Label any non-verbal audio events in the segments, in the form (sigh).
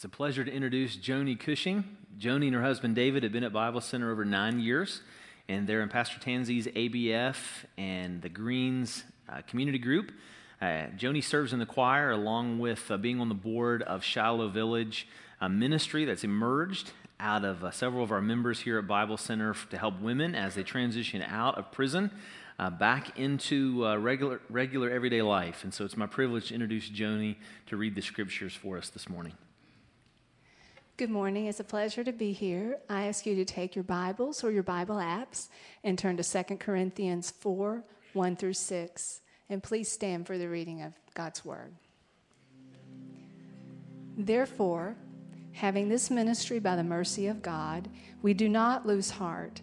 It's a pleasure to introduce Joni Cushing. Joni and her husband David have been at Bible Center over nine years, and they're in Pastor Tanzi's ABF and the Greens uh, community group. Uh, Joni serves in the choir along with uh, being on the board of Shiloh Village, a ministry that's emerged out of uh, several of our members here at Bible Center to help women as they transition out of prison. Uh, back into uh, regular, regular everyday life. And so it's my privilege to introduce Joni to read the scriptures for us this morning. Good morning. It's a pleasure to be here. I ask you to take your Bibles or your Bible apps and turn to 2 Corinthians 4 1 through 6. And please stand for the reading of God's Word. Therefore, having this ministry by the mercy of God, we do not lose heart,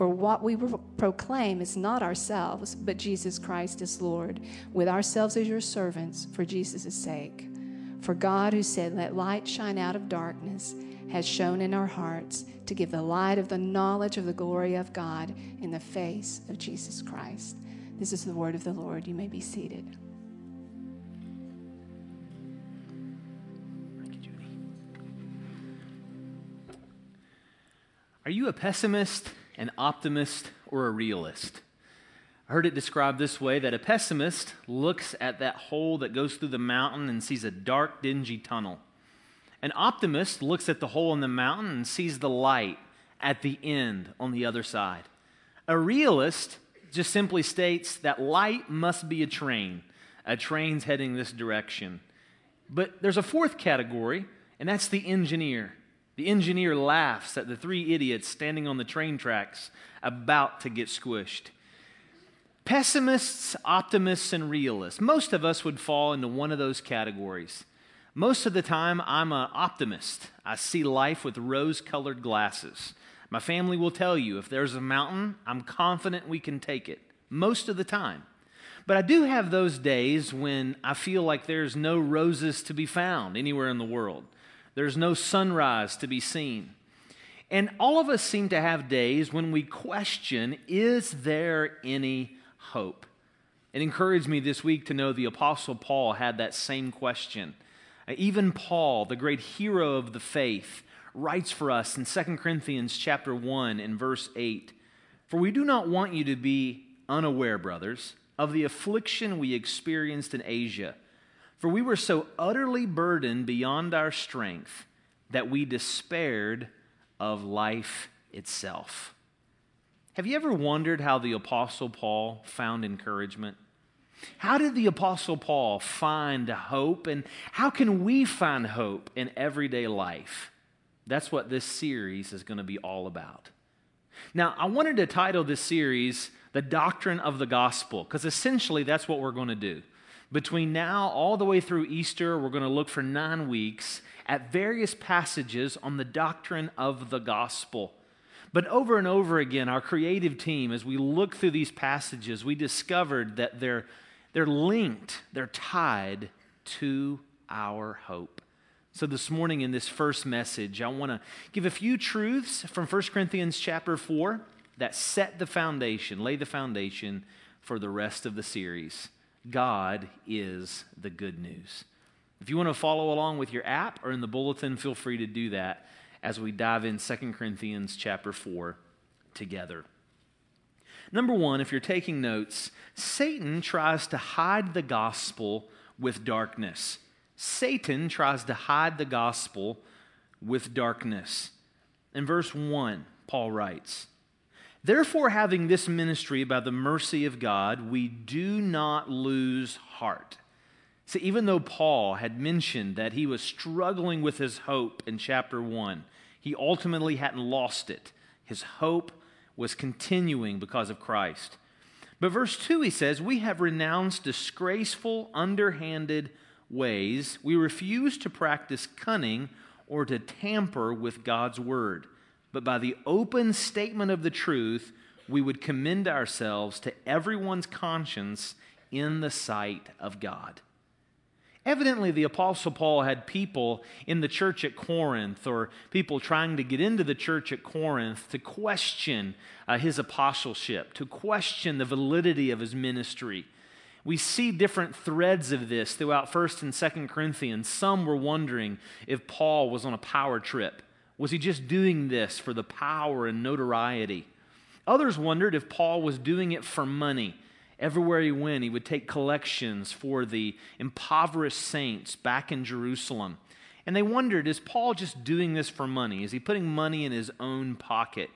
For what we proclaim is not ourselves, but Jesus Christ is Lord, with ourselves as your servants for Jesus' sake. For God, who said, Let light shine out of darkness, has shone in our hearts to give the light of the knowledge of the glory of God in the face of Jesus Christ. This is the word of the Lord. You may be seated. Are you a pessimist? An optimist or a realist. I heard it described this way that a pessimist looks at that hole that goes through the mountain and sees a dark, dingy tunnel. An optimist looks at the hole in the mountain and sees the light at the end on the other side. A realist just simply states that light must be a train. A train's heading this direction. But there's a fourth category, and that's the engineer. The engineer laughs at the three idiots standing on the train tracks about to get squished. Pessimists, optimists, and realists. Most of us would fall into one of those categories. Most of the time, I'm an optimist. I see life with rose colored glasses. My family will tell you if there's a mountain, I'm confident we can take it. Most of the time. But I do have those days when I feel like there's no roses to be found anywhere in the world. There's no sunrise to be seen. And all of us seem to have days when we question is there any hope? It encouraged me this week to know the Apostle Paul had that same question. Even Paul, the great hero of the faith, writes for us in 2 Corinthians chapter 1 and verse 8 For we do not want you to be unaware, brothers, of the affliction we experienced in Asia for we were so utterly burdened beyond our strength that we despaired of life itself. Have you ever wondered how the Apostle Paul found encouragement? How did the Apostle Paul find hope, and how can we find hope in everyday life? That's what this series is going to be all about. Now, I wanted to title this series The Doctrine of the Gospel, because essentially that's what we're going to do. Between now all the way through Easter, we're going to look for nine weeks at various passages on the doctrine of the gospel. But over and over again, our creative team, as we look through these passages, we discovered that they're, they're linked, they're tied to our hope. So this morning in this first message, I want to give a few truths from 1 Corinthians chapter 4 that set the foundation, lay the foundation for the rest of the series. God is the good news. If you want to follow along with your app or in the bulletin, feel free to do that as we dive in 2 Corinthians chapter 4 together. Number one, if you're taking notes, Satan tries to hide the gospel with darkness. Satan tries to hide the gospel with darkness. In verse 1, Paul writes, Therefore, having this ministry by the mercy of God, we do not lose heart. See, even though Paul had mentioned that he was struggling with his hope in chapter 1, he ultimately hadn't lost it. His hope was continuing because of Christ. But verse 2, he says, We have renounced disgraceful, underhanded ways. We refuse to practice cunning or to tamper with God's word, but by the open statement of the truth, we would commend ourselves to everyone's conscience in the sight of God. Evidently, the Apostle Paul had people in the church at Corinth or people trying to get into the church at Corinth to question uh, his apostleship, to question the validity of his ministry. We see different threads of this throughout 1st and 2nd Corinthians. Some were wondering if Paul was on a power trip. Was he just doing this for the power and notoriety? Others wondered if Paul was doing it for money Everywhere he went, he would take collections for the impoverished saints back in Jerusalem. And they wondered is Paul just doing this for money? Is he putting money in his own pocket?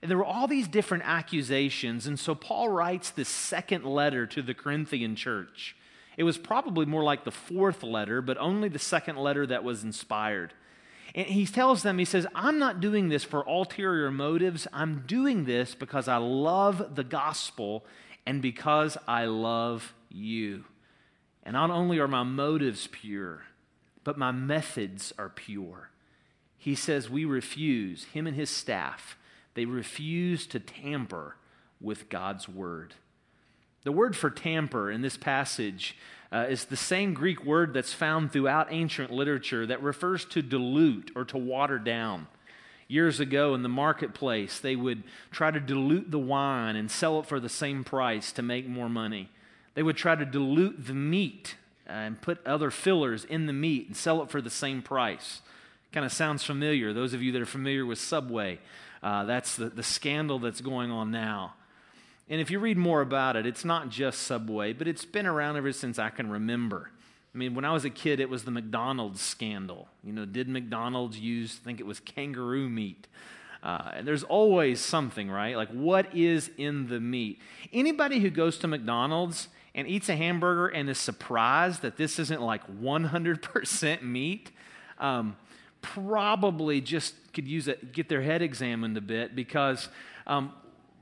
And there were all these different accusations. And so Paul writes this second letter to the Corinthian church. It was probably more like the fourth letter, but only the second letter that was inspired. And he tells them, he says, I'm not doing this for ulterior motives. I'm doing this because I love the gospel and because I love you. And not only are my motives pure, but my methods are pure. He says, We refuse, him and his staff, they refuse to tamper with God's word. The word for tamper in this passage uh, is the same Greek word that's found throughout ancient literature that refers to dilute or to water down. Years ago in the marketplace, they would try to dilute the wine and sell it for the same price to make more money. They would try to dilute the meat uh, and put other fillers in the meat and sell it for the same price. Kind of sounds familiar. Those of you that are familiar with Subway, uh, that's the, the scandal that's going on now. And if you read more about it, it's not just Subway, but it's been around ever since I can remember. I mean, when I was a kid, it was the McDonald's scandal. You know, did McDonald's use, I think it was kangaroo meat? Uh, and there's always something, right? Like, what is in the meat? Anybody who goes to McDonald's and eats a hamburger and is surprised that this isn't like 100% meat, um, probably just could use it, get their head examined a bit because um,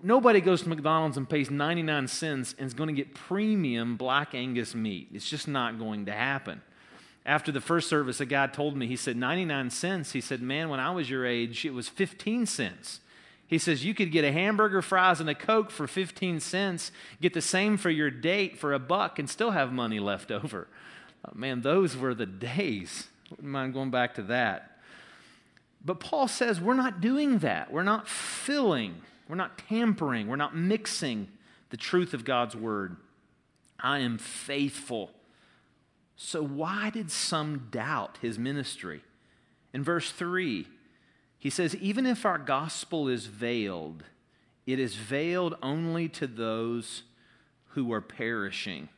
nobody goes to McDonald's and pays 99 cents and is going to get premium black Angus meat. It's just not going to happen. After the first service, a guy told me, he said, 99 cents. He said, Man, when I was your age, it was 15 cents. He says, You could get a hamburger, fries, and a Coke for 15 cents, get the same for your date for a buck, and still have money left over. Oh, man, those were the days. Wouldn't mind going back to that. But Paul says, We're not doing that. We're not filling we're not tampering, we're not mixing the truth of God's word. I am faithful. So, why did some doubt his ministry? In verse 3, he says, Even if our gospel is veiled, it is veiled only to those who are perishing.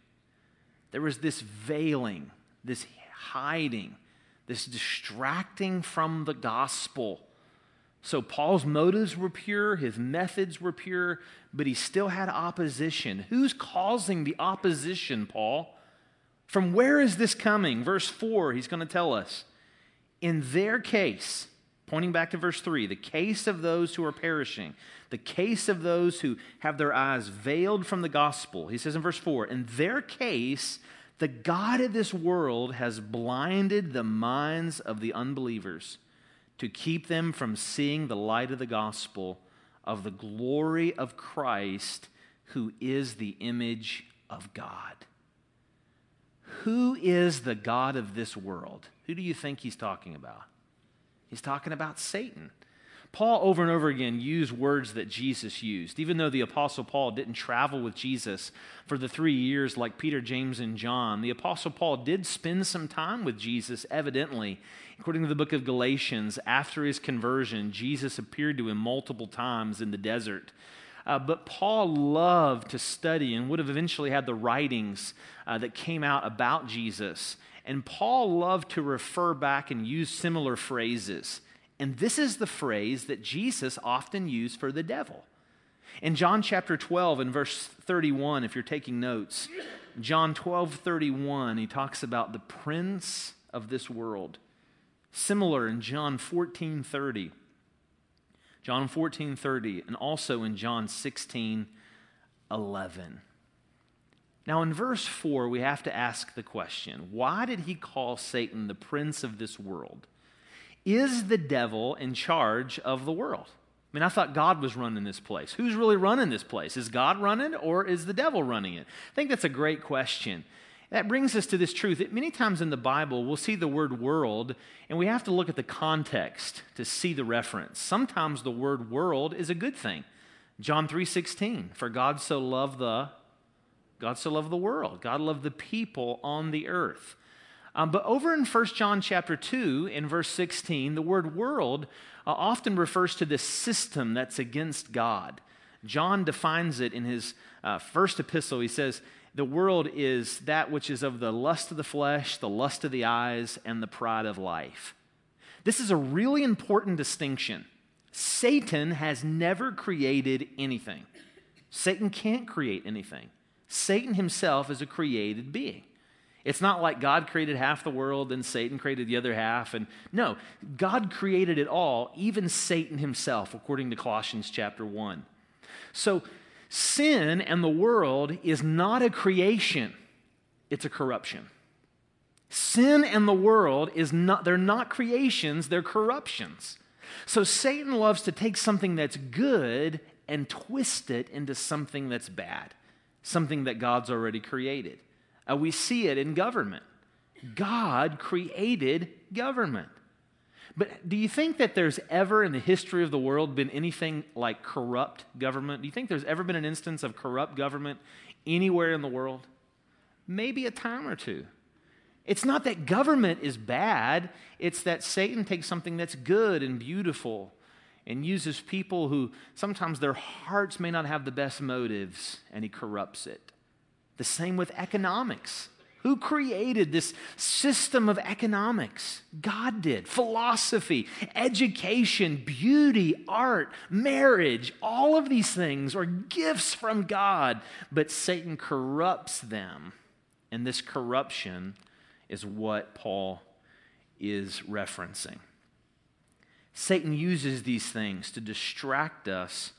There was this veiling, this hiding, this distracting from the gospel so Paul's motives were pure, his methods were pure, but he still had opposition. Who's causing the opposition, Paul? From where is this coming? Verse 4, he's going to tell us. In their case, pointing back to verse 3, the case of those who are perishing, the case of those who have their eyes veiled from the gospel, he says in verse 4, in their case, the God of this world has blinded the minds of the unbelievers to keep them from seeing the light of the gospel of the glory of Christ, who is the image of God. Who is the God of this world? Who do you think he's talking about? He's talking about Satan. Paul over and over again used words that Jesus used. Even though the Apostle Paul didn't travel with Jesus for the three years like Peter, James, and John, the Apostle Paul did spend some time with Jesus, evidently. According to the book of Galatians, after his conversion, Jesus appeared to him multiple times in the desert. Uh, but Paul loved to study and would have eventually had the writings uh, that came out about Jesus. And Paul loved to refer back and use similar phrases. And this is the phrase that Jesus often used for the devil. In John chapter 12 and verse 31, if you're taking notes, John 12, 31, he talks about the prince of this world. Similar in John 14, 30. John 14, 30, and also in John 16, 11. Now, in verse 4, we have to ask the question why did he call Satan the prince of this world? Is the devil in charge of the world? I mean, I thought God was running this place. Who's really running this place? Is God running or is the devil running it? I think that's a great question. That brings us to this truth that many times in the Bible, we'll see the word world, and we have to look at the context to see the reference. Sometimes the word world is a good thing. John 3:16, for God so loved the God so loved the world. God loved the people on the earth. Um, but over in 1 John chapter 2, in verse 16, the word world uh, often refers to this system that's against God. John defines it in his uh, first epistle. He says, The world is that which is of the lust of the flesh, the lust of the eyes, and the pride of life. This is a really important distinction. Satan has never created anything, Satan can't create anything. Satan himself is a created being. It's not like God created half the world and Satan created the other half. And no, God created it all, even Satan himself, according to Colossians chapter 1. So sin and the world is not a creation, it's a corruption. Sin and the world is not, they're not creations, they're corruptions. So Satan loves to take something that's good and twist it into something that's bad, something that God's already created. Uh, we see it in government. God created government. But do you think that there's ever in the history of the world been anything like corrupt government? Do you think there's ever been an instance of corrupt government anywhere in the world? Maybe a time or two. It's not that government is bad, it's that Satan takes something that's good and beautiful and uses people who sometimes their hearts may not have the best motives and he corrupts it. The same with economics. Who created this system of economics? God did. Philosophy, education, beauty, art, marriage, all of these things are gifts from God, but Satan corrupts them. And this corruption is what Paul is referencing. Satan uses these things to distract us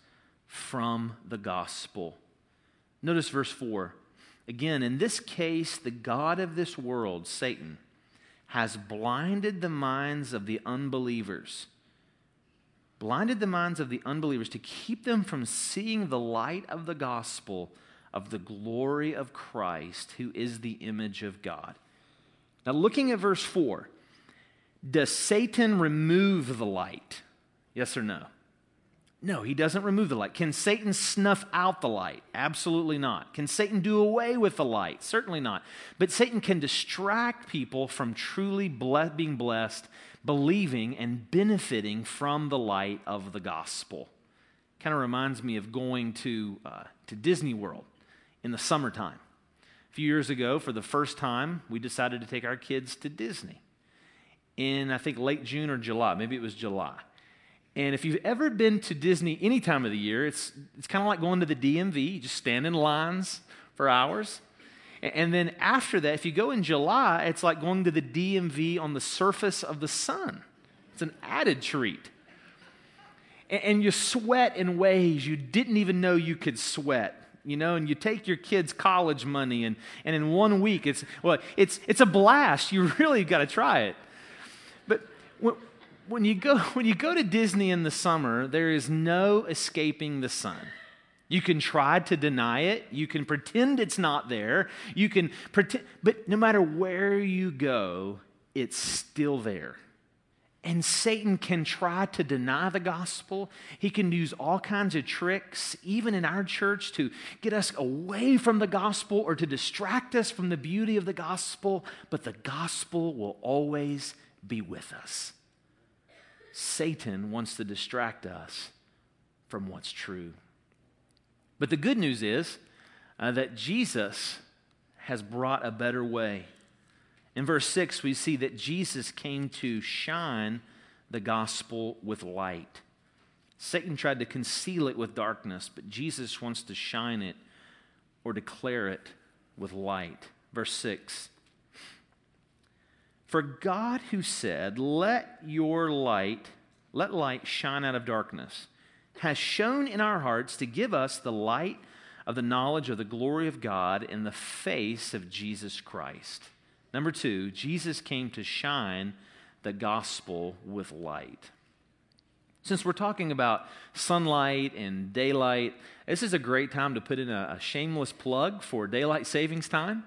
from the gospel. Notice verse 4. Again, in this case, the God of this world, Satan, has blinded the minds of the unbelievers. Blinded the minds of the unbelievers to keep them from seeing the light of the gospel of the glory of Christ, who is the image of God. Now, looking at verse 4, does Satan remove the light? Yes or no? No, he doesn't remove the light. Can Satan snuff out the light? Absolutely not. Can Satan do away with the light? Certainly not. But Satan can distract people from truly ble- being blessed, believing, and benefiting from the light of the gospel. Kind of reminds me of going to, uh, to Disney World in the summertime. A few years ago, for the first time, we decided to take our kids to Disney in, I think, late June or July. Maybe it was July. And if you've ever been to Disney any time of the year, it's, it's kind of like going to the DMV. You just stand in lines for hours. And then after that, if you go in July, it's like going to the DMV on the surface of the sun. It's an added treat. And you sweat in ways you didn't even know you could sweat. You know, and you take your kids' college money, and, and in one week, it's, well, it's, it's a blast. You (laughs) really got to try it. But when you go (laughs) when you go to Disney in the summer, there is no escaping the sun. You can try to deny it. You can pretend it's not there. You can pretend, but no matter where you go, it's still there. And Satan can try to deny the gospel. He can use all kinds of tricks, even in our church, to get us away from the gospel or to distract us from the beauty of the gospel. But the gospel will always be with us. Satan wants to distract us from what's true. But the good news is uh, that Jesus has brought a better way. In verse 6, we see that Jesus came to shine the gospel with light. Satan tried to conceal it with darkness, but Jesus wants to shine it or declare it with light. Verse 6 for God, who said, Let your light, let light shine out of darkness, has shone in our hearts to give us the light of the knowledge of the glory of God in the face of Jesus Christ. Number two, Jesus came to shine the gospel with light. Since we're talking about sunlight and daylight, this is a great time to put in a, a shameless plug for daylight savings time.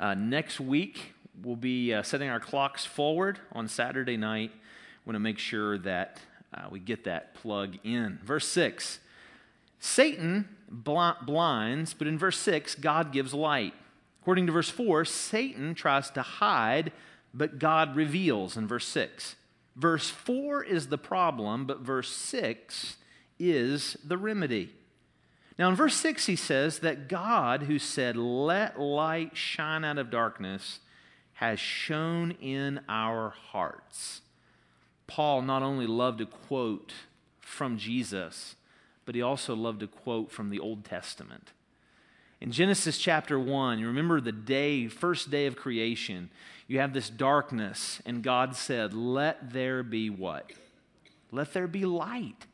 Uh, next week, we'll be uh, setting our clocks forward on Saturday night. Want to make sure that uh, we get that plug in. Verse 6 Satan blinds, but in verse 6, God gives light. According to verse 4, Satan tries to hide, but God reveals in verse 6. Verse 4 is the problem, but verse 6 is the remedy. Now, in verse 6, he says that God, who said, Let light shine out of darkness, has shone in our hearts. Paul not only loved to quote from Jesus, but he also loved to quote from the Old Testament. In Genesis chapter 1, you remember the day, first day of creation, you have this darkness, and God said, Let there be what? Let there be light.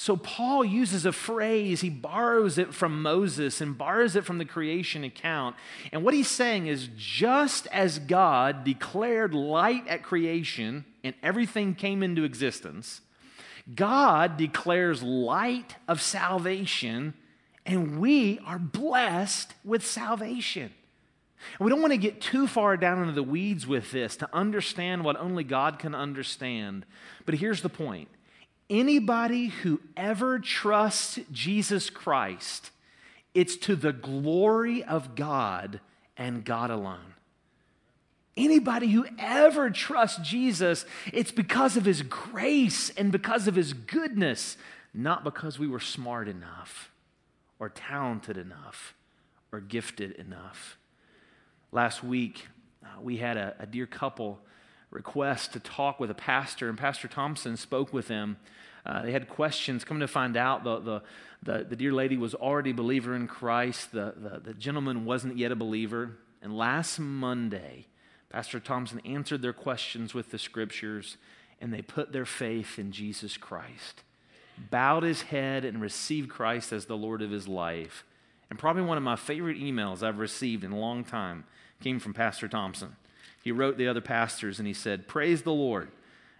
So Paul uses a phrase, he borrows it from Moses and borrows it from the creation account. And what he's saying is just as God declared light at creation and everything came into existence, God declares light of salvation, and we are blessed with salvation. And we don't want to get too far down into the weeds with this to understand what only God can understand. But here's the point anybody who ever trusts Jesus Christ, it's to the glory of God and God alone. Anybody who ever trusts Jesus, it's because of his grace and because of his goodness, not because we were smart enough or talented enough or gifted enough. Last week, uh, we had a, a dear couple request to talk with a pastor, and Pastor Thompson spoke with them. Uh, they had questions. Coming to find out, the, the, the, the, dear lady was already a believer in Christ. The, the, the gentleman wasn't yet a believer. And last Monday, Pastor Thompson answered their questions with the scriptures, and they put their faith in Jesus Christ, bowed his head, and received Christ as the Lord of his life. And probably one of my favorite emails I've received in a long time came from Pastor Thompson. He wrote the other pastors and he said, Praise the Lord.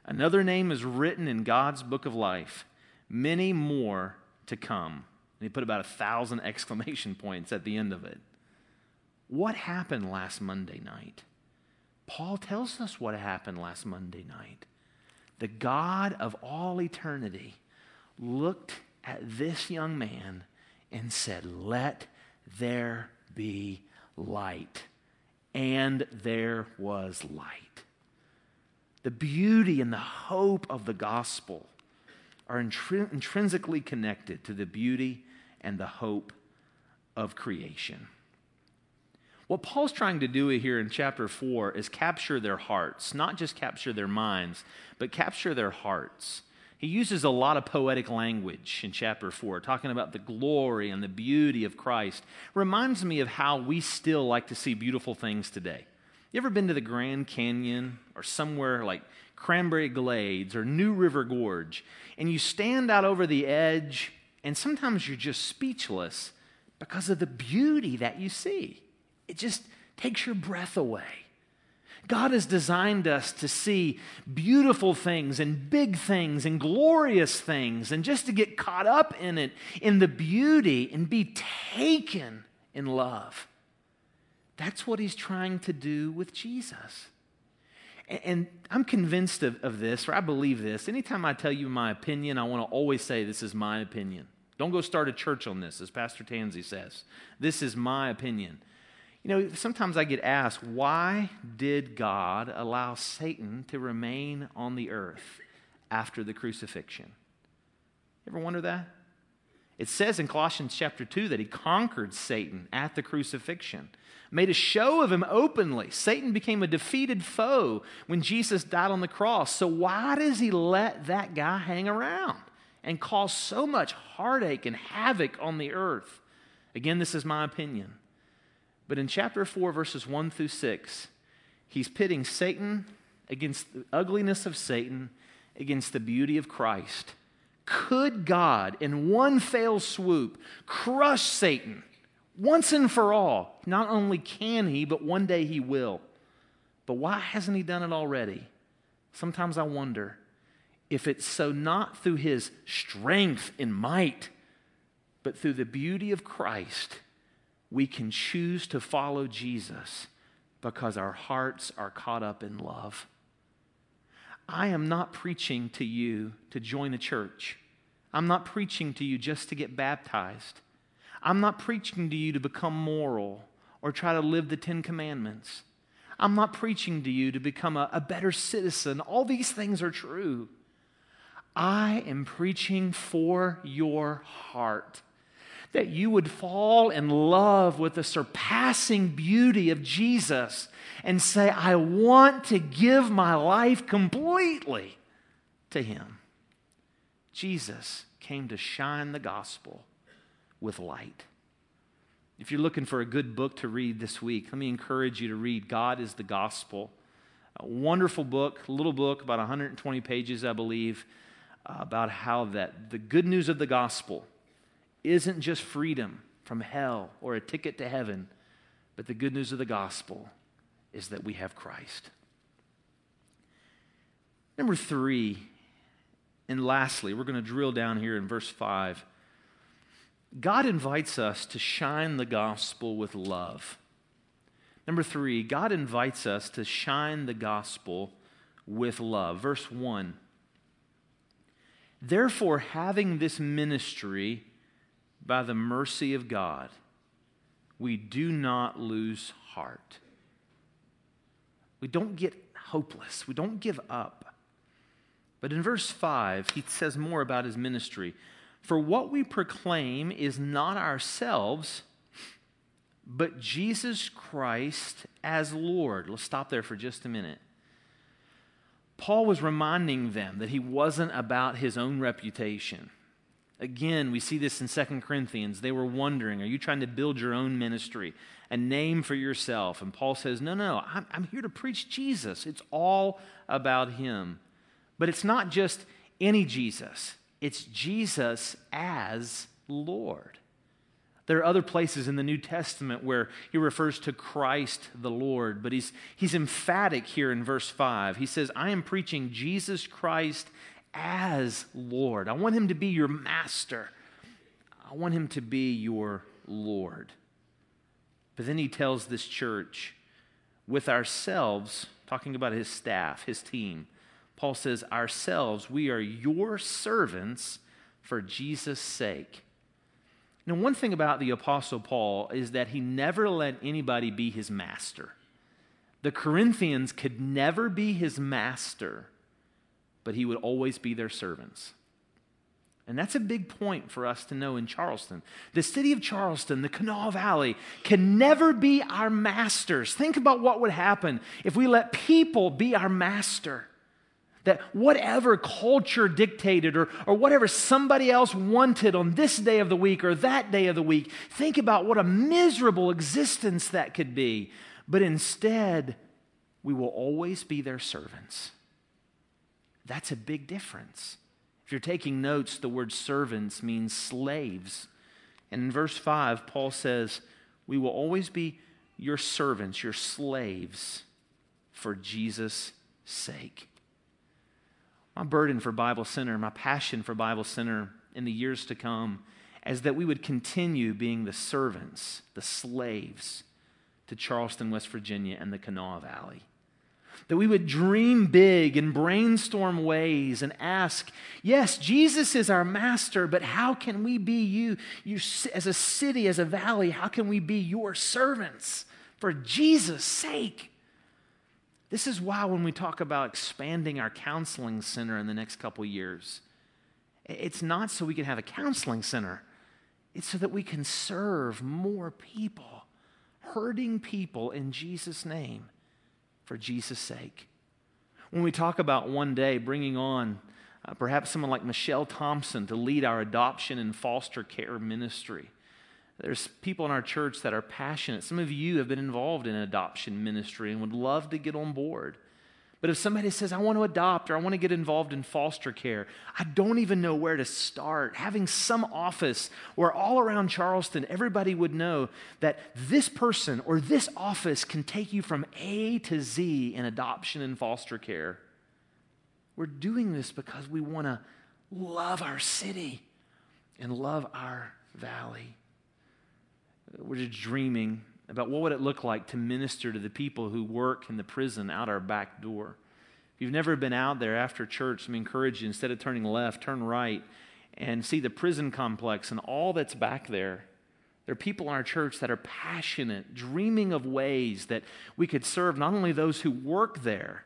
Another name is written in God's book of life, many more to come. And he put about a thousand (laughs) exclamation points at the end of it. What happened last Monday night? Paul tells us what happened last Monday night. The God of all eternity looked at this young man and said, Let there be light and there was light. The beauty and the hope of the gospel are intri- intrinsically connected to the beauty and the hope of creation. What Paul's trying to do here in chapter 4 is capture their hearts, not just capture their minds, but capture their hearts. He uses a lot of poetic language in chapter 4, talking about the glory and the beauty of Christ. Reminds me of how we still like to see beautiful things today. You ever been to the Grand Canyon or somewhere like Cranberry Glades or New River Gorge, and you stand out over the edge, and sometimes you're just speechless because of the beauty that you see? It just takes your breath away. God has designed us to see beautiful things and big things and glorious things and just to get caught up in it, in the beauty, and be taken in love. That's what he's trying to do with Jesus. And I'm convinced of, of this, or I believe this. Anytime I tell you my opinion, I want to always say this is my opinion. Don't go start a church on this, as Pastor Tansy says. This is my opinion. You know, sometimes I get asked, why did God allow Satan to remain on the earth after the crucifixion? Ever wonder that? It says in Colossians chapter 2 that he conquered Satan at the crucifixion, made a show of him openly. Satan became a defeated foe when Jesus died on the cross. So, why does he let that guy hang around and cause so much heartache and havoc on the earth? Again, this is my opinion. But in chapter 4, verses 1 through 6, he's pitting Satan against the ugliness of Satan against the beauty of Christ. Could God, in one fell swoop, crush Satan once and for all? Not only can he, but one day he will. But why hasn't he done it already? sometimes I wonder if it's so not through his strength and might, but through the beauty of Christ, we can choose to follow Jesus because our hearts are caught up in love. I am not preaching to you to join a church. I'm not preaching to you just to get baptized. I'm not preaching to you to become moral or try to live the Ten Commandments. I'm not preaching to you to become a, a better citizen. All these things are true. I am preaching for your heart that you would fall in love with the surpassing beauty of Jesus and say, I want to give my life completely to Him. Jesus came to shine the gospel with light. If you're looking for a good book to read this week, let me encourage you to read God is the Gospel. A wonderful book, little book, about 120 pages, I believe, about how that the good news of the gospel isn't just freedom from hell or a ticket to heaven, but the good news of the gospel is that we have Christ. Number three, and lastly, we're going to drill down here in verse 5. God invites us to shine the gospel with love. Number three, God invites us to shine the gospel with love. Verse 1 Therefore, having this ministry by the mercy of God, we do not lose heart. We don't get hopeless, we don't give up. But in verse 5, he says more about his ministry. For what we proclaim is not ourselves, but Jesus Christ as Lord. Let's stop there for just a minute. Paul was reminding them that he wasn't about his own reputation. Again, we see this in 2 Corinthians. They were wondering, are you trying to build your own ministry, a name for yourself? And Paul says, no, no, I'm, I'm here to preach Jesus. It's all about him. But it's not just any Jesus, it's Jesus as Lord. There are other places in the New Testament where he refers to Christ the Lord, but he's, he's emphatic here in verse 5. He says, I am preaching Jesus Christ as Lord. I want him to be your master, I want him to be your Lord. But then he tells this church, with ourselves, talking about his staff, his team, Paul says, ourselves, we are your servants for Jesus' sake. Now, one thing about the Apostle Paul is that he never let anybody be his master. The Corinthians could never be his master, but he would always be their servants. And that's a big point for us to know in Charleston. The city of Charleston, the Kanawha Valley, can never be our masters. Think about what would happen if we let people be our master. That whatever culture dictated or, or whatever somebody else wanted on this day of the week or that day of the week, think about what a miserable existence that could be. But instead, we will always be their servants. That's a big difference. If you're taking notes, the word servants means slaves. And in verse 5, Paul says, We will always be your servants, your slaves, for Jesus' sake my burden for Bible Center, my passion for Bible Center in the years to come, is that we would continue being the servants, the slaves to Charleston, West Virginia, and the Kanawha Valley. That we would dream big and brainstorm ways and ask, yes, Jesus is our master, but how can we be you, you as a city, as a valley, how can we be your servants for Jesus' sake? This is why when we talk about expanding our counseling center in the next couple years, it's not so we can have a counseling center. It's so that we can serve more people, hurting people in Jesus' name for Jesus' sake. When we talk about one day bringing on uh, perhaps someone like Michelle Thompson to lead our adoption and foster care ministry, there's people in our church that are passionate. Some of you have been involved in adoption ministry and would love to get on board. But if somebody says, I want to adopt or I want to get involved in foster care, I don't even know where to start. Having some office where all around Charleston, everybody would know that this person or this office can take you from A to Z in adoption and foster care. We're doing this because we want to love our city and love our valley. We're just dreaming about what would it look like to minister to the people who work in the prison out our back door. If you've never been out there after church, let me encourage you instead of turning left, turn right and see the prison complex and all that's back there. There are people in our church that are passionate, dreaming of ways that we could serve not only those who work there,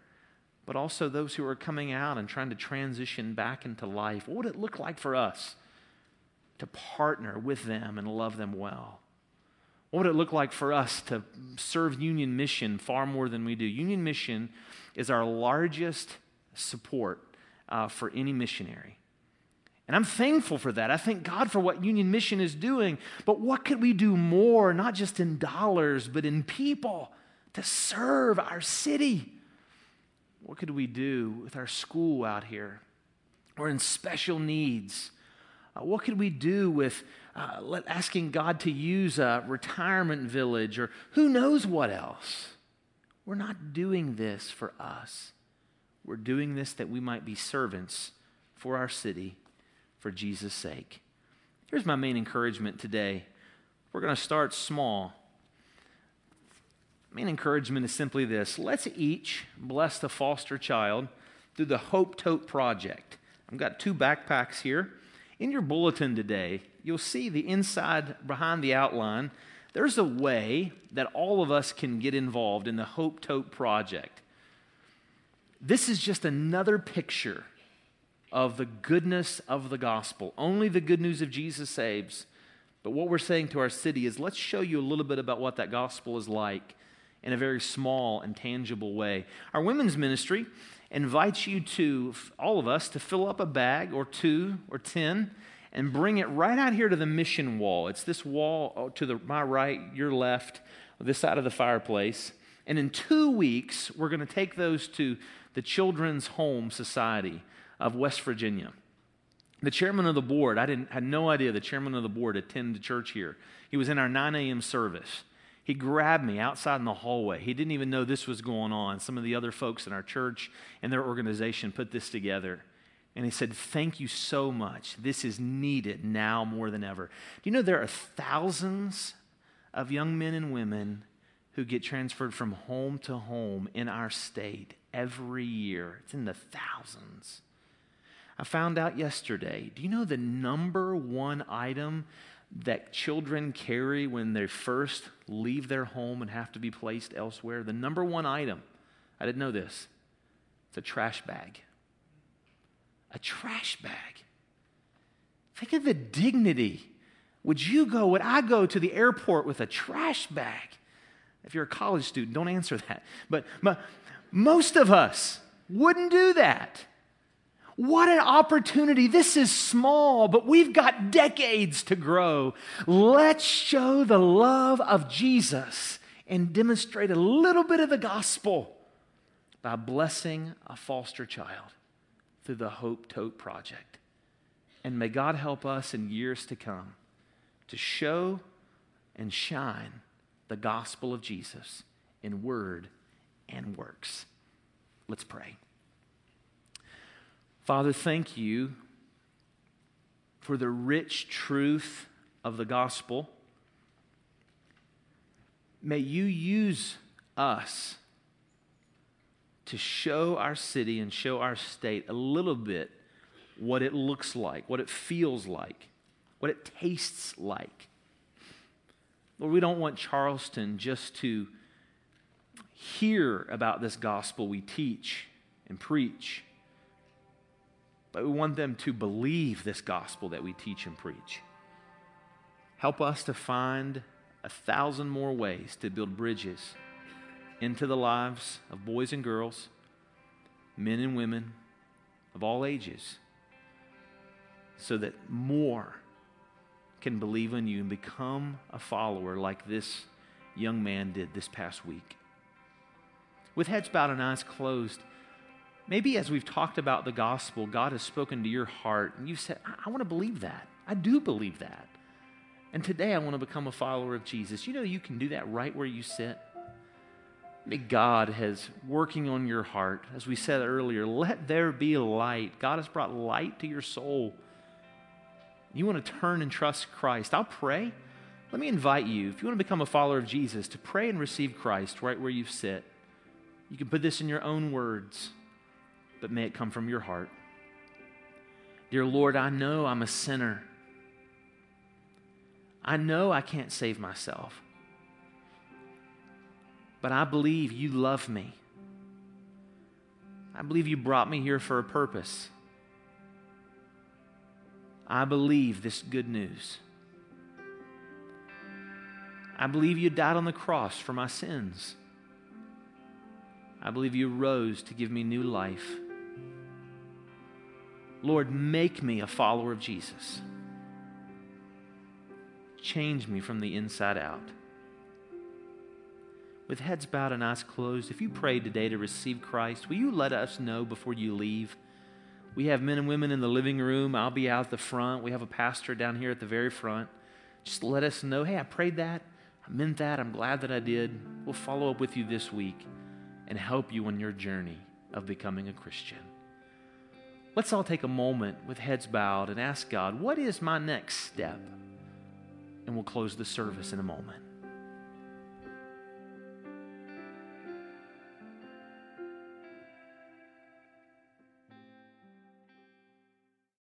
but also those who are coming out and trying to transition back into life. What would it look like for us to partner with them and love them well? What would it look like for us to serve Union Mission far more than we do? Union Mission is our largest support uh, for any missionary. And I'm thankful for that. I thank God for what Union Mission is doing. But what could we do more, not just in dollars, but in people to serve our city? What could we do with our school out here or in special needs? Uh, what could we do with uh, asking God to use a retirement village or who knows what else? We're not doing this for us. We're doing this that we might be servants for our city for Jesus' sake. Here's my main encouragement today. We're going to start small. Main encouragement is simply this let's each bless the foster child through the Hope Tote Project. I've got two backpacks here. In your bulletin today, you'll see the inside behind the outline. There's a way that all of us can get involved in the Hope Tote Project. This is just another picture of the goodness of the gospel. Only the good news of Jesus saves. But what we're saying to our city is let's show you a little bit about what that gospel is like in a very small and tangible way. Our women's ministry invites you to, all of us, to fill up a bag or two or ten and bring it right out here to the mission wall. It's this wall oh, to the, my right, your left, this side of the fireplace. And in two weeks, we're going to take those to the Children's Home Society of West Virginia. The chairman of the board, I didn't, had no idea the chairman of the board attended church here. He was in our 9 a.m. service. He grabbed me outside in the hallway. He didn't even know this was going on. Some of the other folks in our church and their organization put this together. And he said, Thank you so much. This is needed now more than ever. Do you know there are thousands of young men and women who get transferred from home to home in our state every year? It's in the thousands. I found out yesterday. Do you know the number one item that children carry when they first leave their home and have to be placed elsewhere? The number one item, I didn't know this, it's a trash bag. A trash bag. Think of the dignity. Would you go, would I go to the airport with a trash bag? If you're a college student, don't answer that. But, most of us wouldn't do that. What an opportunity. This is small, but we've got decades to grow. Let's show the love of Jesus and demonstrate a little bit of the gospel by blessing a foster child through the Hope Tote Project. And may God help us in years to come to show and shine the gospel of Jesus in word and works. Let's pray. Father, thank you for the rich truth of the gospel. May you use us to show our city and show our state a little bit what it looks like, what it feels like, what it tastes like. Lord, we don't want Charleston just to hear about this gospel we teach and preach but we want them to believe this gospel that we teach and preach. Help us to find a thousand more ways to build bridges into the lives of boys and girls, men and women of all ages, so that more can believe in you and become a follower like this young man did this past week. With heads bowed and eyes closed, Maybe as we've talked about the gospel, God has spoken to your heart and you've said, I, I want to believe that. I do believe that. And today I want to become a follower of Jesus. You know, you can do that right where you sit. Maybe God has working on your heart. As we said earlier, let there be light. God has brought light to your soul. You want to turn and trust Christ. I'll pray. Let me invite you, if you want to become a follower of Jesus, to pray and receive Christ right where you sit. You can put this in your own words, but may it come from your heart. Dear Lord, I know I'm a sinner. I know I can't save myself. But I believe you love me. I believe you brought me here for a purpose. I believe this good news. I believe you died on the cross for my sins. I believe you rose to give me new life. Lord, make me a follower of Jesus. Change me from the inside out. With heads bowed and eyes closed, if you prayed today to receive Christ, will you let us know before you leave? We have men and women in the living room. I'll be out the front. We have a pastor down here at the very front. Just let us know hey, I prayed that. I meant that. I'm glad that I did. We'll follow up with you this week and help you on your journey of becoming a Christian. Let's all take a moment with heads bowed and ask God, what is my next step? And we'll close the service in a moment.